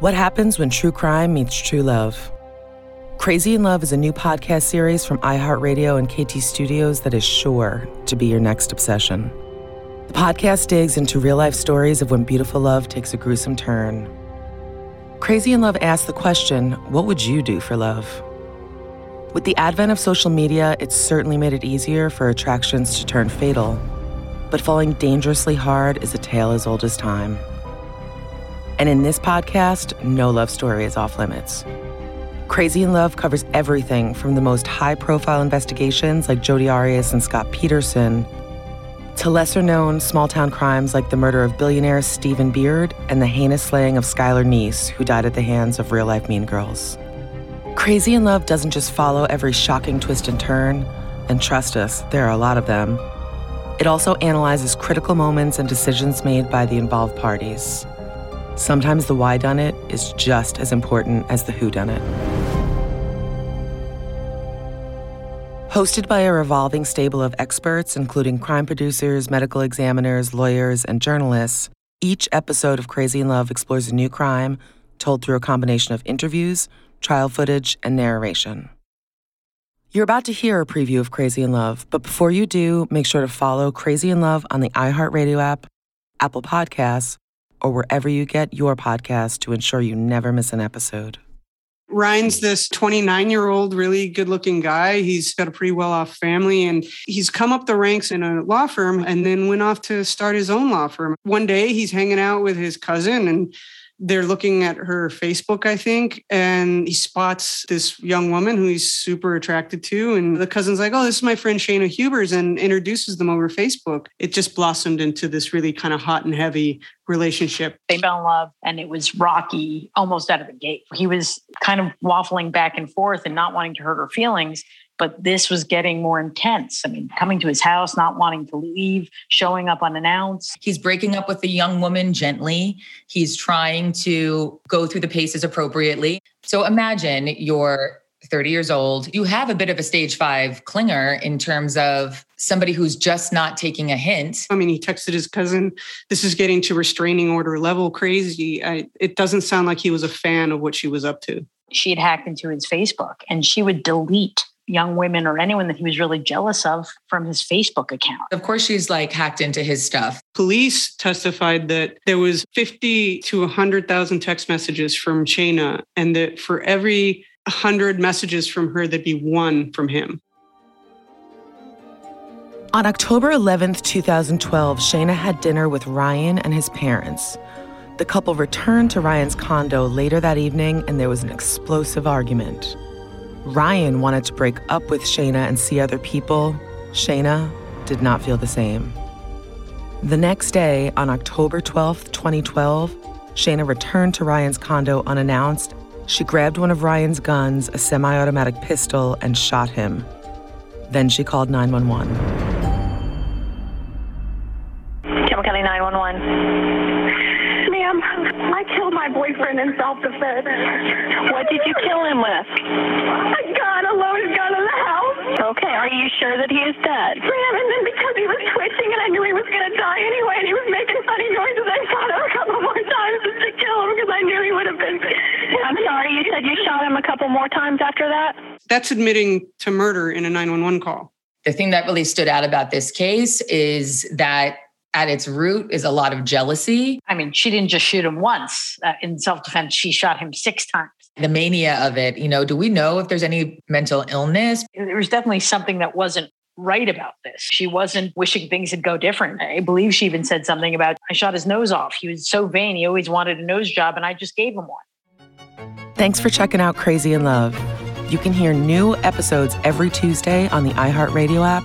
What happens when true crime meets true love? Crazy in Love is a new podcast series from iHeartRadio and KT Studios that is sure to be your next obsession. The podcast digs into real life stories of when beautiful love takes a gruesome turn. Crazy in Love asks the question what would you do for love? With the advent of social media, it's certainly made it easier for attractions to turn fatal. But falling dangerously hard is a tale as old as time. And in this podcast, no love story is off limits. Crazy in Love covers everything from the most high profile investigations like Jodi Arias and Scott Peterson to lesser known small town crimes like the murder of billionaire Stephen Beard and the heinous slaying of Skylar Neese, who died at the hands of real life mean girls. Crazy in Love doesn't just follow every shocking twist and turn, and trust us, there are a lot of them. It also analyzes critical moments and decisions made by the involved parties. Sometimes the why done it is just as important as the who done it. Hosted by a revolving stable of experts, including crime producers, medical examiners, lawyers, and journalists, each episode of Crazy in Love explores a new crime told through a combination of interviews, trial footage, and narration. You're about to hear a preview of Crazy in Love, but before you do, make sure to follow Crazy in Love on the iHeartRadio app, Apple Podcasts, or wherever you get your podcast to ensure you never miss an episode. Ryan's this 29 year old, really good looking guy. He's got a pretty well off family and he's come up the ranks in a law firm and then went off to start his own law firm. One day he's hanging out with his cousin and they're looking at her Facebook, I think, and he spots this young woman who he's super attracted to. And the cousin's like, Oh, this is my friend Shayna Hubers, and introduces them over Facebook. It just blossomed into this really kind of hot and heavy relationship. They fell in love, and it was rocky almost out of the gate. He was kind of waffling back and forth and not wanting to hurt her feelings but this was getting more intense. I mean, coming to his house, not wanting to leave, showing up unannounced. He's breaking up with the young woman gently. He's trying to go through the paces appropriately. So imagine you're 30 years old. You have a bit of a stage five clinger in terms of somebody who's just not taking a hint. I mean, he texted his cousin, This is getting to restraining order level crazy. I, it doesn't sound like he was a fan of what she was up to. She had hacked into his Facebook and she would delete young women or anyone that he was really jealous of from his Facebook account. Of course, she's like hacked into his stuff. Police testified that there was 50 to 100,000 text messages from Shayna, and that for every 100 messages from her, there'd be one from him. On October 11th, 2012, Shayna had dinner with Ryan and his parents. The couple returned to Ryan's condo later that evening, and there was an explosive argument. Ryan wanted to break up with Shayna and see other people. Shayna did not feel the same. The next day, on October 12th, 2012, Shayna returned to Ryan's condo unannounced. She grabbed one of Ryan's guns, a semi automatic pistol, and shot him. Then she called 911. I killed my boyfriend in self-defense. What did you kill him with? A gun, a loaded gun in the house. Okay, are you sure that he is dead? Ma'am, and then because he was twitching and I knew he was going to die anyway and he was making funny noises, I shot him a couple more times just to kill him because I knew he would have been. I'm sorry, you said you shot him a couple more times after that? That's admitting to murder in a 911 call. The thing that really stood out about this case is that at its root is a lot of jealousy. I mean, she didn't just shoot him once uh, in self defense, she shot him six times. The mania of it, you know, do we know if there's any mental illness? There was definitely something that wasn't right about this. She wasn't wishing things would go different. I believe she even said something about, I shot his nose off. He was so vain. He always wanted a nose job, and I just gave him one. Thanks for checking out Crazy in Love. You can hear new episodes every Tuesday on the iHeartRadio app,